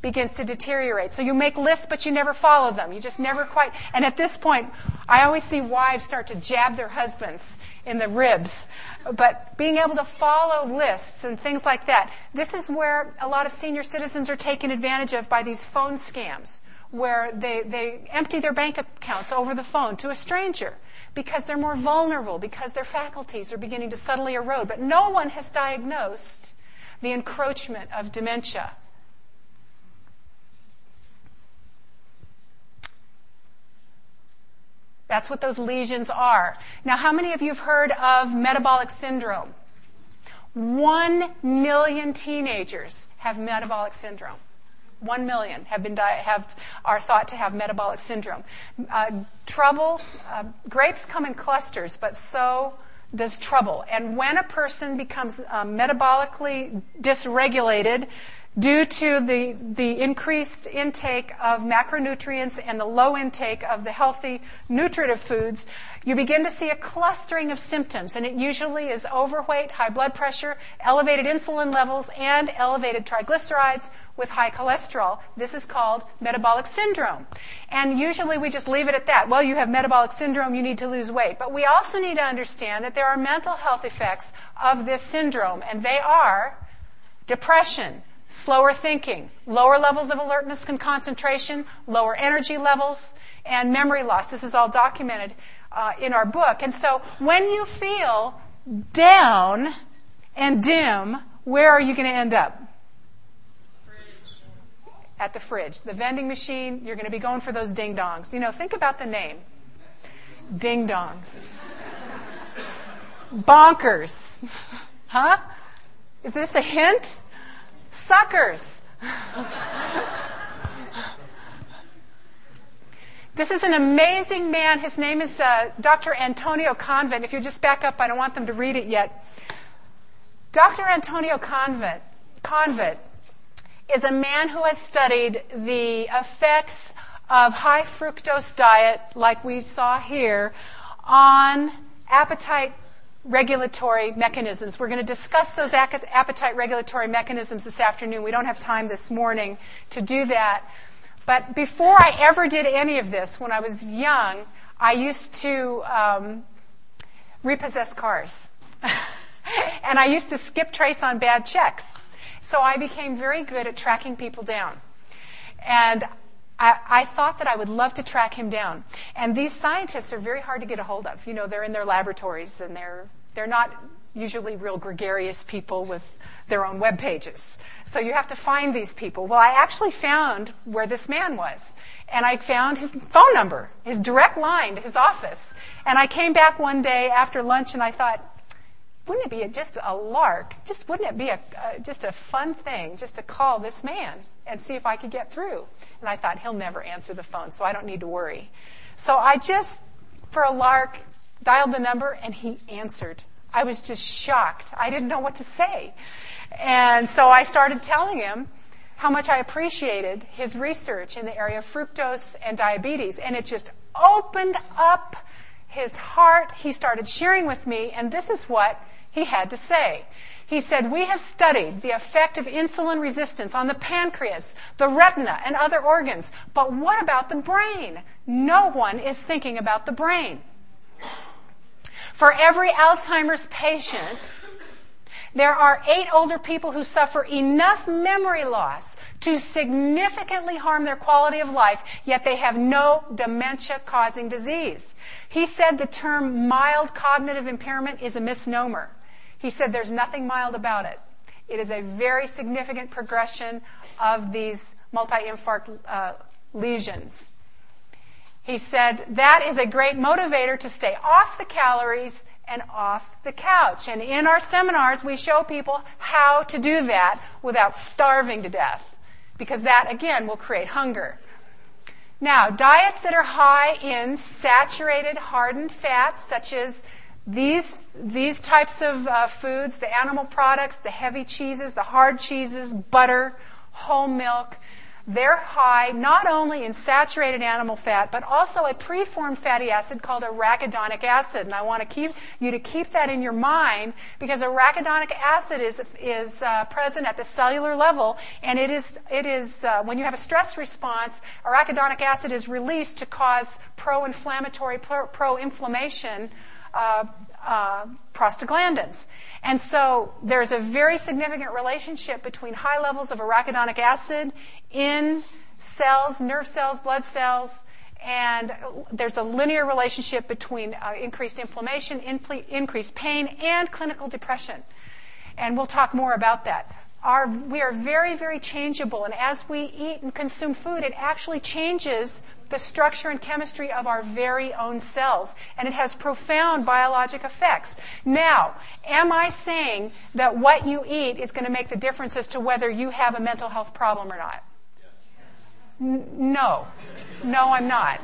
begins to deteriorate. So you make lists, but you never follow them. You just never quite. And at this point, I always see wives start to jab their husbands in the ribs. But being able to follow lists and things like that, this is where a lot of senior citizens are taken advantage of by these phone scams, where they, they empty their bank accounts over the phone to a stranger because they're more vulnerable, because their faculties are beginning to subtly erode. But no one has diagnosed the encroachment of dementia. That's what those lesions are. Now, how many of you have heard of metabolic syndrome? One million teenagers have metabolic syndrome. One million have been di- have are thought to have metabolic syndrome. Uh, trouble. Uh, grapes come in clusters, but so does trouble. And when a person becomes uh, metabolically dysregulated, due to the, the increased intake of macronutrients and the low intake of the healthy nutritive foods, you begin to see a clustering of symptoms. And it usually is overweight, high blood pressure, elevated insulin levels, and elevated triglycerides with high cholesterol. This is called metabolic syndrome. And usually we just leave it at that. Well, you have metabolic syndrome, you need to lose weight. But we also need to understand that there are mental health effects of this syndrome, and they are depression, slower thinking, lower levels of alertness and concentration, lower energy levels, and memory loss. This is all documented uh, in our book. And so when you feel down and dim, where are you going to end up? At the fridge. The vending machine, you're going to be going for those ding dongs. You know, think about the name ding dongs. Bonkers. Huh? Is this a hint? Suckers. this is an amazing man. His name is uh, Dr. Antonio Convit. If you just back up, I don't want them to read it yet. Dr. Antonio Convit, Convit is a man who has studied the effects of high fructose diet, like we saw here, on appetite regulatory mechanisms. We're going to discuss those appetite regulatory mechanisms this afternoon. We don't have time this morning to do that. But before I ever did any of this, when I was young, I used to um, repossess cars. and I used to skip trace on bad checks. So I became very good at tracking people down. And I, I, thought that I would love to track him down. And these scientists are very hard to get a hold of. You know, they're in their laboratories and they're, they're not usually real gregarious people with their own web pages. So you have to find these people. Well, I actually found where this man was. And I found his phone number, his direct line to his office. And I came back one day after lunch and I thought, wouldn't it be just a lark? Just wouldn't it be a, just a fun thing just to call this man and see if I could get through? And I thought he'll never answer the phone, so I don't need to worry. So I just, for a lark, dialed the number and he answered. I was just shocked. I didn't know what to say. And so I started telling him how much I appreciated his research in the area of fructose and diabetes. And it just opened up his heart. He started sharing with me, and this is what he had to say. He said, We have studied the effect of insulin resistance on the pancreas, the retina, and other organs. But what about the brain? No one is thinking about the brain. For every Alzheimer's patient, there are eight older people who suffer enough memory loss to significantly harm their quality of life, yet they have no dementia causing disease. He said the term mild cognitive impairment is a misnomer. He said there's nothing mild about it. It is a very significant progression of these multi-infarct uh, lesions. He said that is a great motivator to stay off the calories and off the couch. And in our seminars, we show people how to do that without starving to death. Because that, again, will create hunger. Now, diets that are high in saturated, hardened fats, such as these, these types of uh, foods, the animal products, the heavy cheeses, the hard cheeses, butter, whole milk, they're high not only in saturated animal fat, but also a preformed fatty acid called arachidonic acid. And I want to keep you to keep that in your mind because arachidonic acid is, is uh, present at the cellular level, and it is, it is uh, when you have a stress response, arachidonic acid is released to cause pro-inflammatory, pro-inflammation uh, uh, prostaglandins. And so there's a very significant relationship between high levels of arachidonic acid in cells, nerve cells, blood cells, and there's a linear relationship between uh, increased inflammation, increased pain, and clinical depression. And we'll talk more about that. Are, we are very, very changeable. And as we eat and consume food, it actually changes the structure and chemistry of our very own cells. And it has profound biologic effects. Now, am I saying that what you eat is going to make the difference as to whether you have a mental health problem or not? N- no. No, I'm not.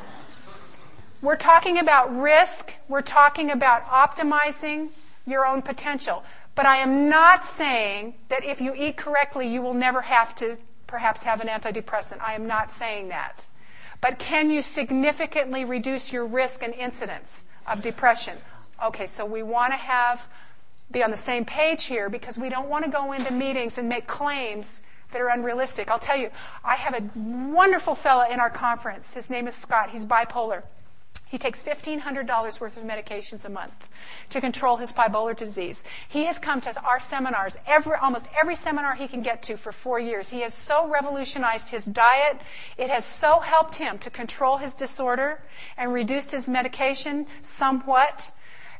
We're talking about risk. We're talking about optimizing your own potential. But I am not saying that if you eat correctly, you will never have to perhaps have an antidepressant. I am not saying that. But can you significantly reduce your risk and incidence of depression? Okay, so we want to have be on the same page here because we don't want to go into meetings and make claims that are unrealistic. I'll tell you, I have a wonderful fellow in our conference. His name is Scott. He's bipolar. He takes $1,500 worth of medications a month to control his bipolar disease. He has come to our seminars, every, almost every seminar he can get to for four years. He has so revolutionized his diet. It has so helped him to control his disorder and reduced his medication somewhat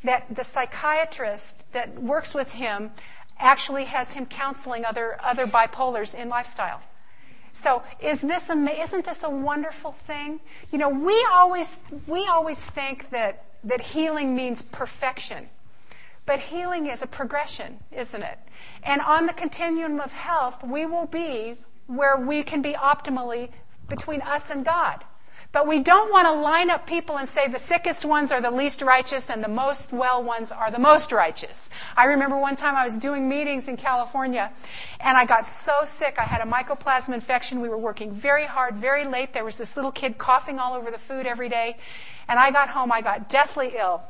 that the psychiatrist that works with him actually has him counseling other, other bipolars in lifestyle. So is this isn't this a wonderful thing? You know, we always we always think that that healing means perfection. But healing is a progression, isn't it? And on the continuum of health, we will be where we can be optimally between us and God. But we don't want to line up people and say the sickest ones are the least righteous and the most well ones are the most righteous. I remember one time I was doing meetings in California and I got so sick. I had a mycoplasma infection. We were working very hard, very late. There was this little kid coughing all over the food every day. And I got home, I got deathly ill.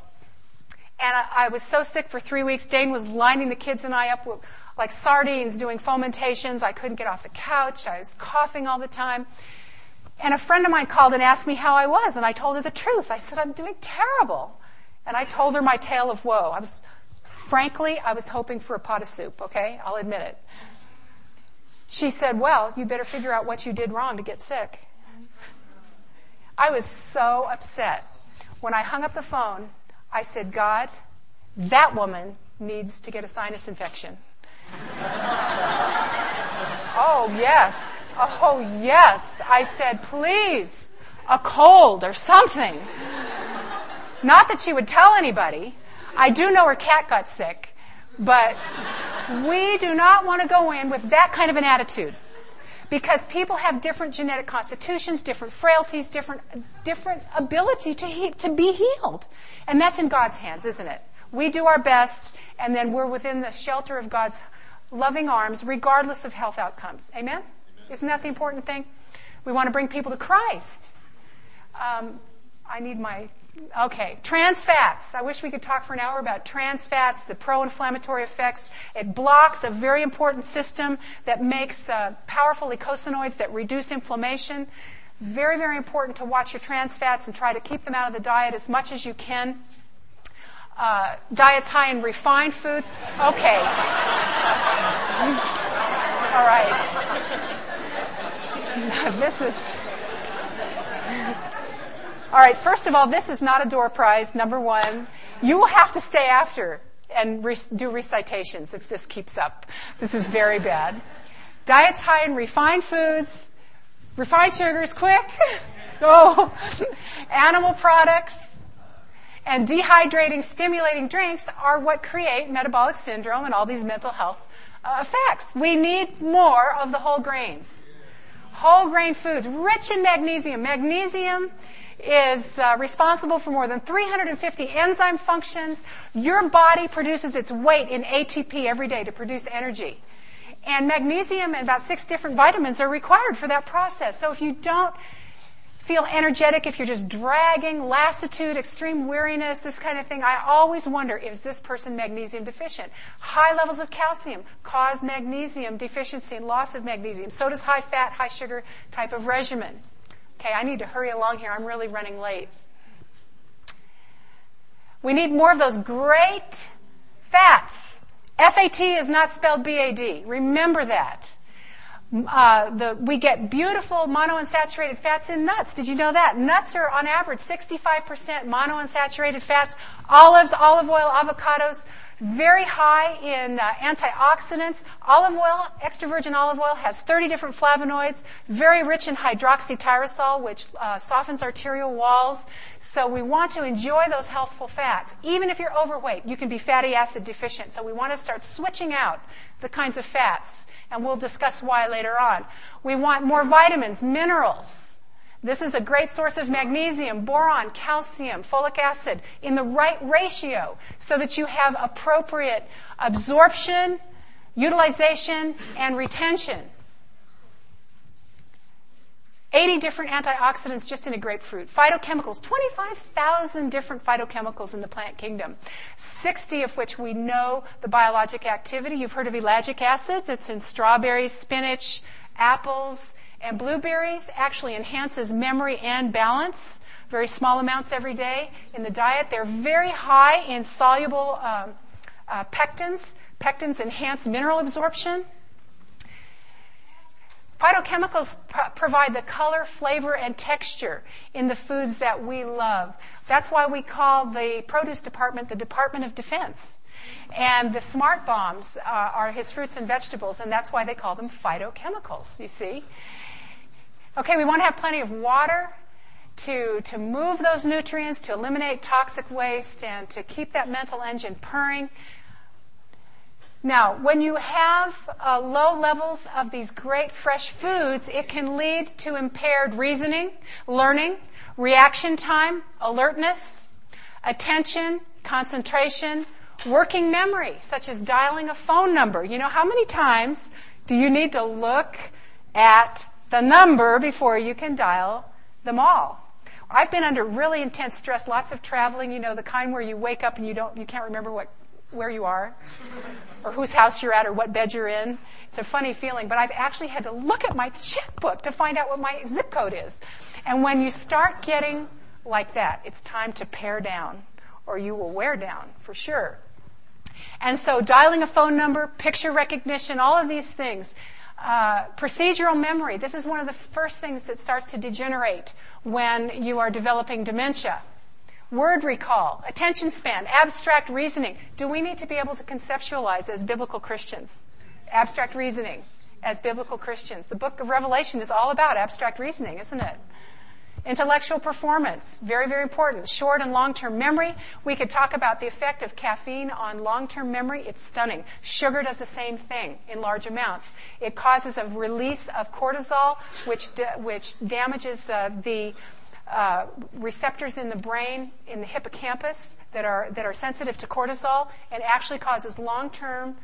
And I, I was so sick for three weeks. Dane was lining the kids and I up with, like sardines doing fomentations. I couldn't get off the couch. I was coughing all the time. And a friend of mine called and asked me how I was, and I told her the truth. I said, I'm doing terrible. And I told her my tale of woe. I was, frankly, I was hoping for a pot of soup, okay? I'll admit it. She said, Well, you better figure out what you did wrong to get sick. I was so upset. When I hung up the phone, I said, God, that woman needs to get a sinus infection. oh, yes. Oh, yes. I said, please, a cold or something. Not that she would tell anybody. I do know her cat got sick, but we do not want to go in with that kind of an attitude because people have different genetic constitutions, different frailties, different, different ability to, he, to be healed. And that's in God's hands, isn't it? We do our best, and then we're within the shelter of God's loving arms, regardless of health outcomes. Amen? Isn't that the important thing? We want to bring people to Christ. Um, I need my. Okay, trans fats. I wish we could talk for an hour about trans fats, the pro inflammatory effects. It blocks a very important system that makes uh, powerful eicosanoids that reduce inflammation. Very, very important to watch your trans fats and try to keep them out of the diet as much as you can. Uh, diets high in refined foods. Okay. All right. this is. All right, first of all, this is not a door prize, number one. You will have to stay after and re- do recitations if this keeps up. This is very bad. Diets high in refined foods, refined sugars, quick, go. Animal products, and dehydrating, stimulating drinks are what create metabolic syndrome and all these mental health uh, effects. We need more of the whole grains. Whole grain foods, rich in magnesium. Magnesium is uh, responsible for more than 350 enzyme functions. Your body produces its weight in ATP every day to produce energy. And magnesium and about six different vitamins are required for that process. So if you don't feel energetic, if you're just dragging, lassitude, extreme weariness, this kind of thing, I always wonder is this person magnesium deficient? High levels of calcium cause magnesium deficiency and loss of magnesium. So does high fat, high sugar type of regimen. Okay, I need to hurry along here. I'm really running late. We need more of those great fats. FAT is not spelled BAD. Remember that. Uh, the, we get beautiful monounsaturated fats in nuts. Did you know that? Nuts are on average 65% monounsaturated fats. Olives, olive oil, avocados, very high in uh, antioxidants. Olive oil, extra virgin olive oil, has 30 different flavonoids, very rich in hydroxytyrosol, which uh, softens arterial walls. So we want to enjoy those healthful fats. Even if you're overweight, you can be fatty acid deficient. So we want to start switching out the kinds of fats, and we'll discuss why later on. We want more vitamins, minerals. This is a great source of magnesium, boron, calcium, folic acid in the right ratio so that you have appropriate absorption, utilization, and retention. 80 different antioxidants just in a grapefruit. Phytochemicals, 25,000 different phytochemicals in the plant kingdom. 60 of which we know the biologic activity. You've heard of ellagic acid that's in strawberries, spinach, apples, and blueberries actually enhances memory and balance, very small amounts every day in the diet. They're very high in soluble um, uh, pectins. Pectins enhance mineral absorption. Phytochemicals pr- provide the color, flavor, and texture in the foods that we love. That's why we call the produce department the Department of Defense. And the smart bombs uh, are his fruits and vegetables, and that's why they call them phytochemicals, you see. Okay, we want to have plenty of water to, to move those nutrients, to eliminate toxic waste, and to keep that mental engine purring. Now, when you have uh, low levels of these great fresh foods, it can lead to impaired reasoning, learning, reaction time, alertness, attention, concentration, working memory, such as dialing a phone number. You know, how many times do you need to look at the number before you can dial them all. I've been under really intense stress, lots of traveling, you know, the kind where you wake up and you don't you can't remember what where you are or whose house you're at or what bed you're in. It's a funny feeling, but I've actually had to look at my checkbook to find out what my zip code is. And when you start getting like that, it's time to pare down or you will wear down for sure. And so dialing a phone number, picture recognition, all of these things uh, procedural memory. This is one of the first things that starts to degenerate when you are developing dementia. Word recall, attention span, abstract reasoning. Do we need to be able to conceptualize as biblical Christians? Abstract reasoning as biblical Christians. The book of Revelation is all about abstract reasoning, isn't it? Intellectual performance, very, very important. Short and long term memory. We could talk about the effect of caffeine on long term memory. It's stunning. Sugar does the same thing in large amounts. It causes a release of cortisol, which, which damages uh, the uh, receptors in the brain, in the hippocampus, that are, that are sensitive to cortisol, and actually causes long term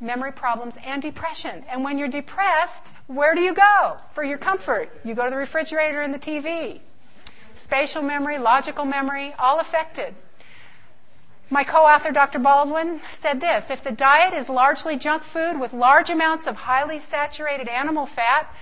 memory problems, and depression. And when you're depressed, where do you go for your comfort? You go to the refrigerator and the TV. Spatial memory, logical memory, all affected. My co author, Dr. Baldwin, said this If the diet is largely junk food with large amounts of highly saturated animal fat,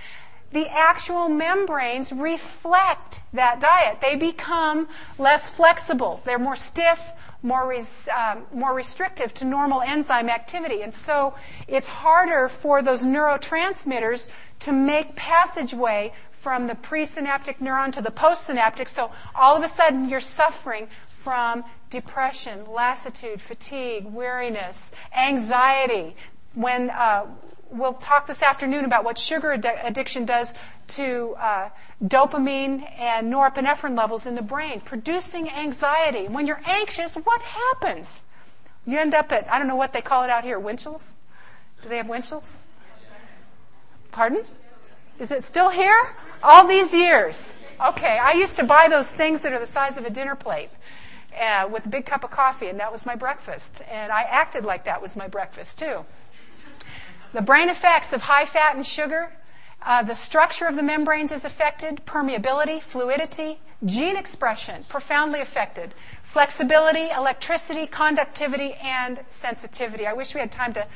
the actual membranes reflect that diet. They become less flexible. They're more stiff, more, res, um, more restrictive to normal enzyme activity. And so it's harder for those neurotransmitters to make passageway from the presynaptic neuron to the postsynaptic. So all of a sudden you're suffering from depression, lassitude, fatigue, weariness, anxiety. When uh, we'll talk this afternoon about what sugar ad- addiction does to uh, dopamine and norepinephrine levels in the brain, producing anxiety. When you're anxious, what happens? You end up at, I don't know what they call it out here, Winchell's? Do they have Winchell's? Pardon? Is it still here? All these years. Okay, I used to buy those things that are the size of a dinner plate. Uh, with a big cup of coffee, and that was my breakfast. And I acted like that was my breakfast, too. The brain effects of high fat and sugar, uh, the structure of the membranes is affected, permeability, fluidity, gene expression, profoundly affected, flexibility, electricity, conductivity, and sensitivity. I wish we had time to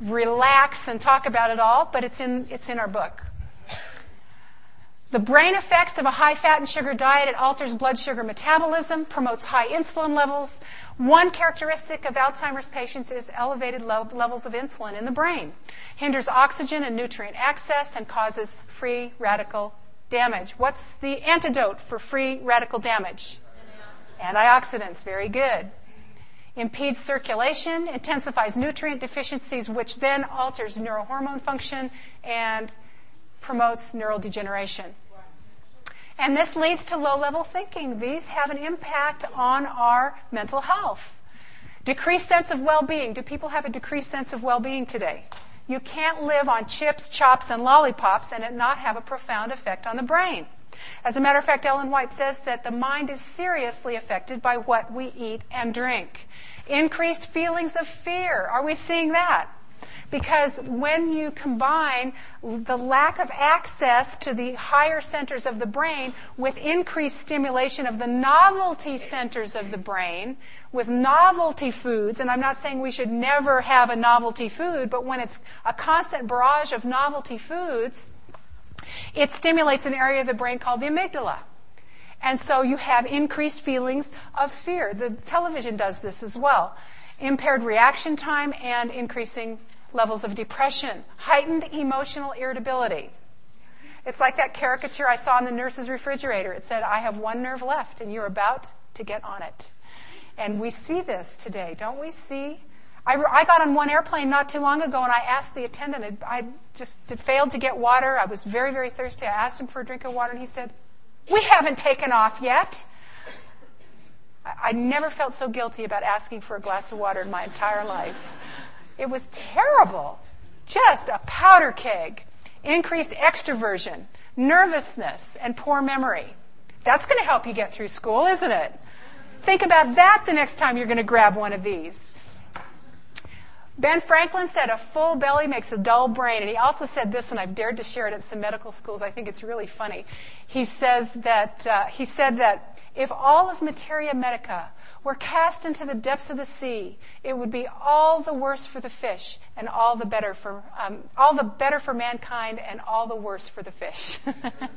relax and talk about it all, but it's in, it's in our book. The brain effects of a high fat and sugar diet, it alters blood sugar metabolism, promotes high insulin levels. One characteristic of Alzheimer's patients is elevated levels of insulin in the brain. Hinders oxygen and nutrient access and causes free radical damage. What's the antidote for free radical damage? Antioxidants, very good. impedes circulation, intensifies nutrient deficiencies, which then alters neurohormone function and promotes neural degeneration. And this leads to low level thinking. These have an impact on our mental health. Decreased sense of well being. Do people have a decreased sense of well being today? You can't live on chips, chops, and lollipops and it not have a profound effect on the brain. As a matter of fact, Ellen White says that the mind is seriously affected by what we eat and drink. Increased feelings of fear. Are we seeing that? Because when you combine the lack of access to the higher centers of the brain with increased stimulation of the novelty centers of the brain, with novelty foods, and I'm not saying we should never have a novelty food, but when it's a constant barrage of novelty foods, it stimulates an area of the brain called the amygdala. And so you have increased feelings of fear. The television does this as well. Impaired reaction time and increasing levels of depression, heightened emotional irritability. It's like that caricature I saw in the nurse's refrigerator. It said, I have one nerve left, and you're about to get on it. And we see this today, don't we see? I, I got on one airplane not too long ago, and I asked the attendant, I just failed to get water. I was very, very thirsty. I asked him for a drink of water, and he said, We haven't taken off yet. I, I never felt so guilty about asking for a glass of water in my entire life. It was terrible. Just a powder keg. Increased extroversion, nervousness, and poor memory. That's going to help you get through school, isn't it? Think about that the next time you're going to grab one of these. Ben Franklin said a full belly makes a dull brain. And he also said this, and I've dared to share it at some medical schools. I think it's really funny. He says that, uh, he said that if all of materia medica were cast into the depths of the sea, it would be all the worse for the fish and all the better for um, all the better for mankind and all the worse for the fish.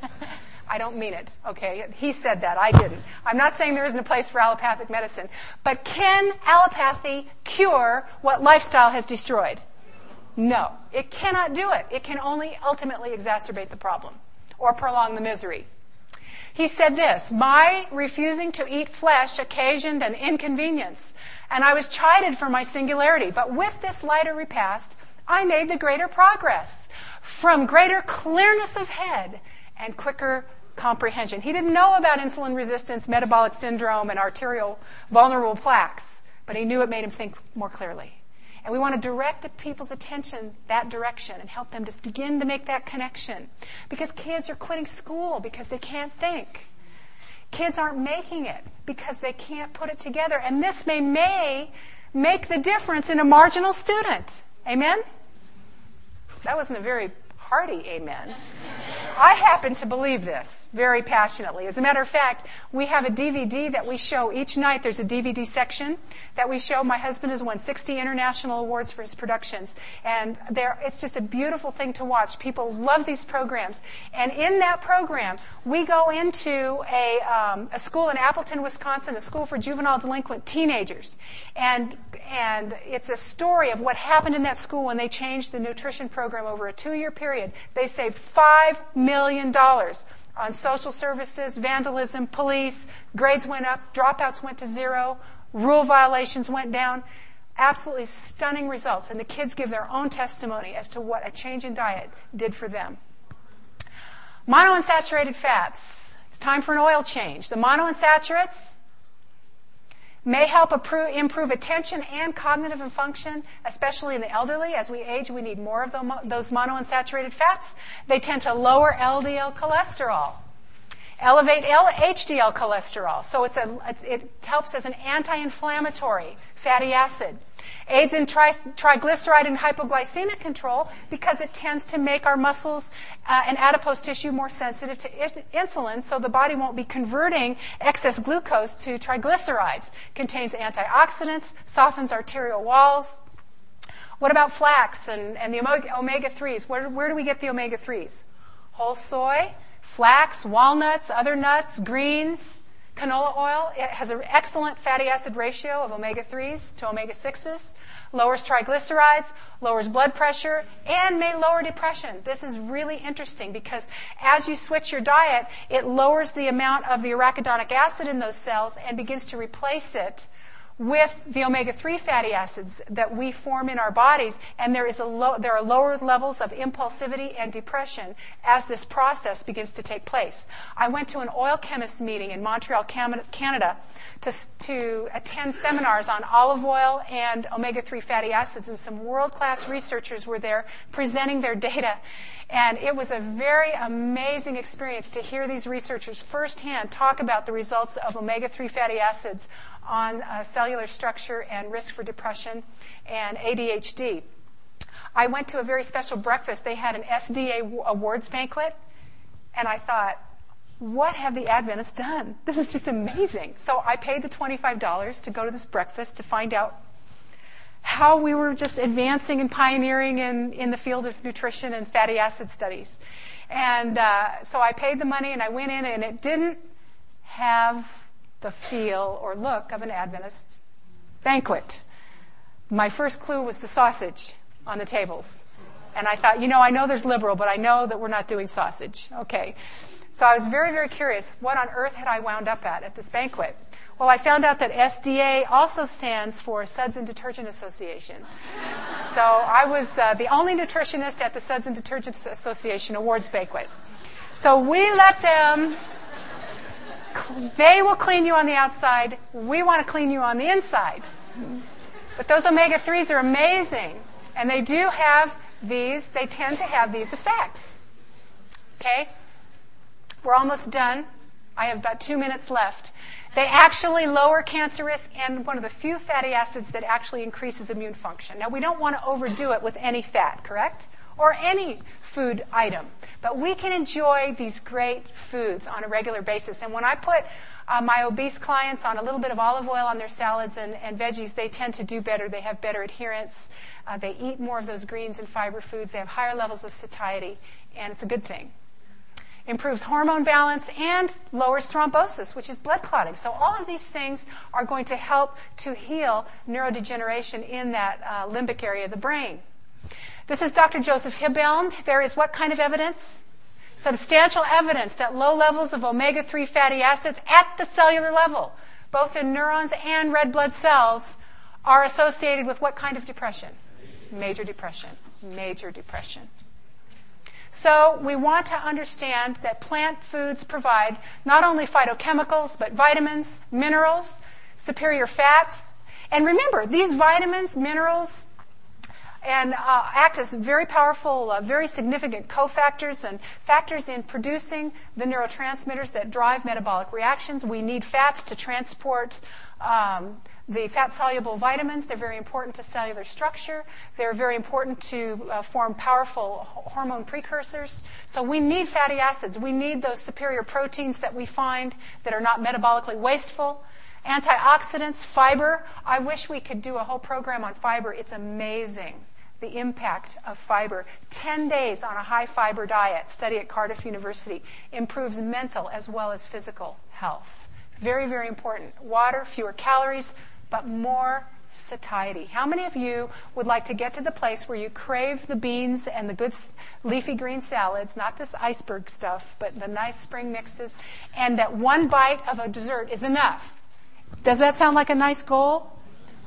I don't mean it, okay? He said that, I didn't. I'm not saying there isn't a place for allopathic medicine, but can allopathy cure what lifestyle has destroyed? No, it cannot do it. It can only ultimately exacerbate the problem or prolong the misery. He said this My refusing to eat flesh occasioned an inconvenience, and I was chided for my singularity. But with this lighter repast, I made the greater progress from greater clearness of head and quicker comprehension. He didn't know about insulin resistance, metabolic syndrome, and arterial vulnerable plaques, but he knew it made him think more clearly. And we want to direct people's attention that direction and help them to begin to make that connection. Because kids are quitting school because they can't think. Kids aren't making it because they can't put it together. And this may, may make the difference in a marginal student. Amen? That wasn't a very hearty amen. I happen to believe this very passionately. As a matter of fact, we have a DVD that we show each night. There's a DVD section that we show. My husband has won 60 international awards for his productions. And it's just a beautiful thing to watch. People love these programs. And in that program, we go into a, um, a school in Appleton, Wisconsin, a school for juvenile delinquent teenagers. And, and it's a story of what happened in that school when they changed the nutrition program over a two year period period, they saved $5 million on social services, vandalism, police, grades went up, dropouts went to zero, rule violations went down. Absolutely stunning results. And the kids give their own testimony as to what a change in diet did for them. Monounsaturated fats. It's time for an oil change. The monounsaturates, may help improve attention and cognitive function, especially in the elderly. As we age, we need more of those monounsaturated fats. They tend to lower LDL cholesterol, elevate HDL cholesterol. So a, it helps as an anti-inflammatory fatty acid aids in tri- triglyceride and hypoglycemic control because it tends to make our muscles uh, and adipose tissue more sensitive to insulin, so the body won't be converting excess glucose to triglycerides. Contains antioxidants, softens arterial walls. What about flax and, and the omega 3s? Where, where do we get the omega 3s? Whole soy, flax, walnuts, other nuts, greens, Canola oil it has an excellent fatty acid ratio of omega 3s to omega 6s, lowers triglycerides, lowers blood pressure, and may lower depression. This is really interesting because as you switch your diet, it lowers the amount of the arachidonic acid in those cells and begins to replace it with the omega-3 fatty acids that we form in our bodies, and there, is a there are lower levels of impulsivity and depression as this process begins to take place. I went to an oil chemist meeting in Montreal, Canada, to, to attend seminars on olive oil and omega-3 fatty acids, and some world-class researchers were there presenting their data. And it was a very amazing experience to hear these researchers firsthand talk about the results of omega-3 fatty acids on uh, cellular structure and risk for depression and ADHD. I went to a very special breakfast. They had an SDA awards banquet, and I thought, what have the Adventists done? This is just amazing. So I paid the $25 to go to this breakfast to find out how we were just advancing and pioneering in, in the field of nutrition and fatty acid studies. And uh, so I paid the money and I went in, and it didn't have the feel or look of an Adventist banquet. My first clue was the sausage on the tables. And I thought, you know, I know there's liberal, but I know that we're not doing sausage. Okay. So I was very, very curious. What on earth had I wound up at at this banquet? Well, I found out that SDA also stands for Suds and Detergent Association. So I was uh, the only nutritionist at the Suds and Detergent Association awards banquet. So we let them they will clean you on the outside. We want to clean you on the inside. But those omega 3s are amazing. And they do have these, they tend to have these effects. Okay? We're almost done. I have about two minutes left. They actually lower cancer risk and one of the few fatty acids that actually increases immune function. Now, we don't want to overdo it with any fat, correct? Or any food item. But we can enjoy these great foods on a regular basis. And when I put uh, my obese clients on a little bit of olive oil on their salads and, and veggies, they tend to do better. They have better adherence. Uh, they eat more of those greens and fiber foods. They have higher levels of satiety, and it's a good thing. Improves hormone balance and lowers thrombosis, which is blood clotting. So, all of these things are going to help to heal neurodegeneration in that uh, limbic area of the brain. This is Dr. Joseph Hibbeln. There is what kind of evidence? Substantial evidence that low levels of omega 3 fatty acids at the cellular level, both in neurons and red blood cells, are associated with what kind of depression? Major depression. Major depression. So we want to understand that plant foods provide not only phytochemicals, but vitamins, minerals, superior fats. And remember, these vitamins, minerals, and uh, act as very powerful, uh, very significant cofactors and factors in producing the neurotransmitters that drive metabolic reactions. We need fats to transport um, the fat soluble vitamins. They're very important to cellular structure. They're very important to uh, form powerful hormone precursors. So we need fatty acids. We need those superior proteins that we find that are not metabolically wasteful. Antioxidants, fiber. I wish we could do a whole program on fiber. It's amazing the impact of fiber. 10 days on a high fiber diet, study at Cardiff University, improves mental as well as physical health. Very, very important. Water, fewer calories, but more satiety. How many of you would like to get to the place where you crave the beans and the good leafy green salads, not this iceberg stuff, but the nice spring mixes, and that one bite of a dessert is enough? Does that sound like a nice goal?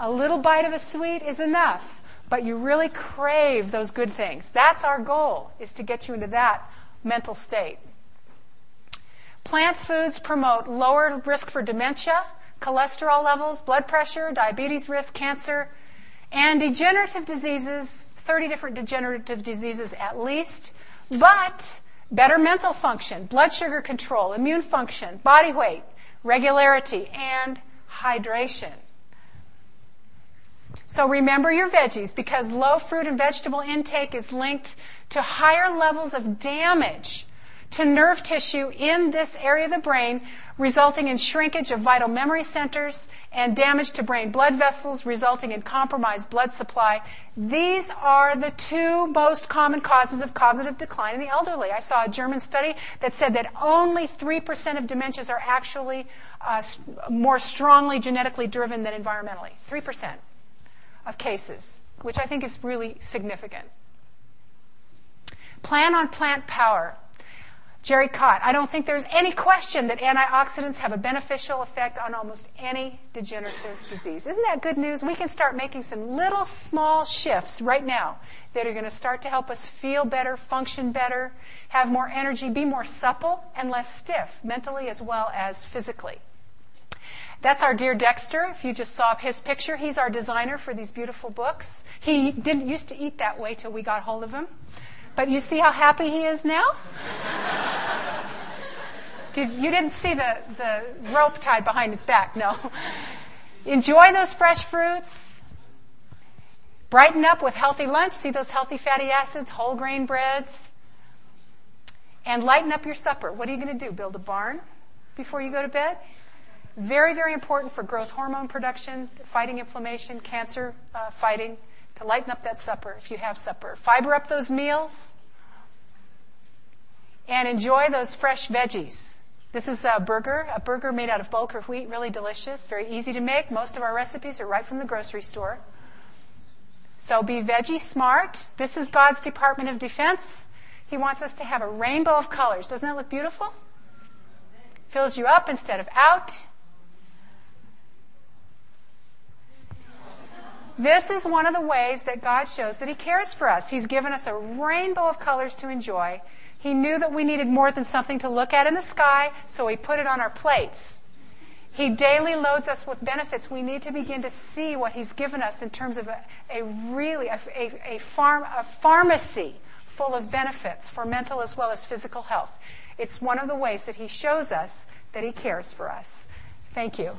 A little bite of a sweet is enough but you really crave those good things. That's our goal, is to get you into that mental state. Plant foods promote lower risk for dementia, cholesterol levels, blood pressure, diabetes risk, cancer, and degenerative diseases, 30 different degenerative diseases at least, but better mental function, blood sugar control, immune function, body weight, regularity, and hydration. So remember your veggies because low fruit and vegetable intake is linked to higher levels of damage to nerve tissue in this area of the brain, resulting in shrinkage of vital memory centers and damage to brain blood vessels, resulting in compromised blood supply. These are the two most common causes of cognitive decline in the elderly. I saw a German study that said that only 3% of dementias are actually uh, more strongly genetically driven than environmentally. 3% of cases, which I think is really significant. Plan on plant power. Jerry Cott, I don't think there's any question that antioxidants have a beneficial effect on almost any degenerative disease. Isn't that good news? We can start making some little small shifts right now that are going to start to help us feel better, function better, have more energy, be more supple and less stiff, mentally as well as physically. That's our dear Dexter. If you just saw his picture, he's our designer for these beautiful books. He didn't used to eat that way till we got hold of him. But you see how happy he is now? you didn't see the, the rope tied behind his back, no. Enjoy those fresh fruits. Brighten up with healthy lunch. See those healthy fatty acids, whole grain breads. And lighten up your supper. What are you going to do? Build a barn before you go to bed? Very, very important for growth hormone production, fighting inflammation, cancer uh, fighting to lighten up that supper if you have supper. Fiber up those meals and enjoy those fresh veggies. This is a burger, a burger made out of bulgur wheat, really delicious, very easy to make. Most of our recipes are right from the grocery store. So be veggie smart. This is God's Department of Defense. He wants us to have a rainbow of colors. Doesn't that look beautiful? Fills you up instead of out. This is one of the ways that God shows that He cares for us. He's given us a rainbow of colors to enjoy. He knew that we needed more than something to look at in the sky, so He put it on our plates. He daily loads us with benefits. We need to begin to see what He's given us in terms of a, a really a, a, a, farm, a pharmacy full of benefits for mental as well as physical health. It's one of the ways that He shows us that He cares for us. Thank you.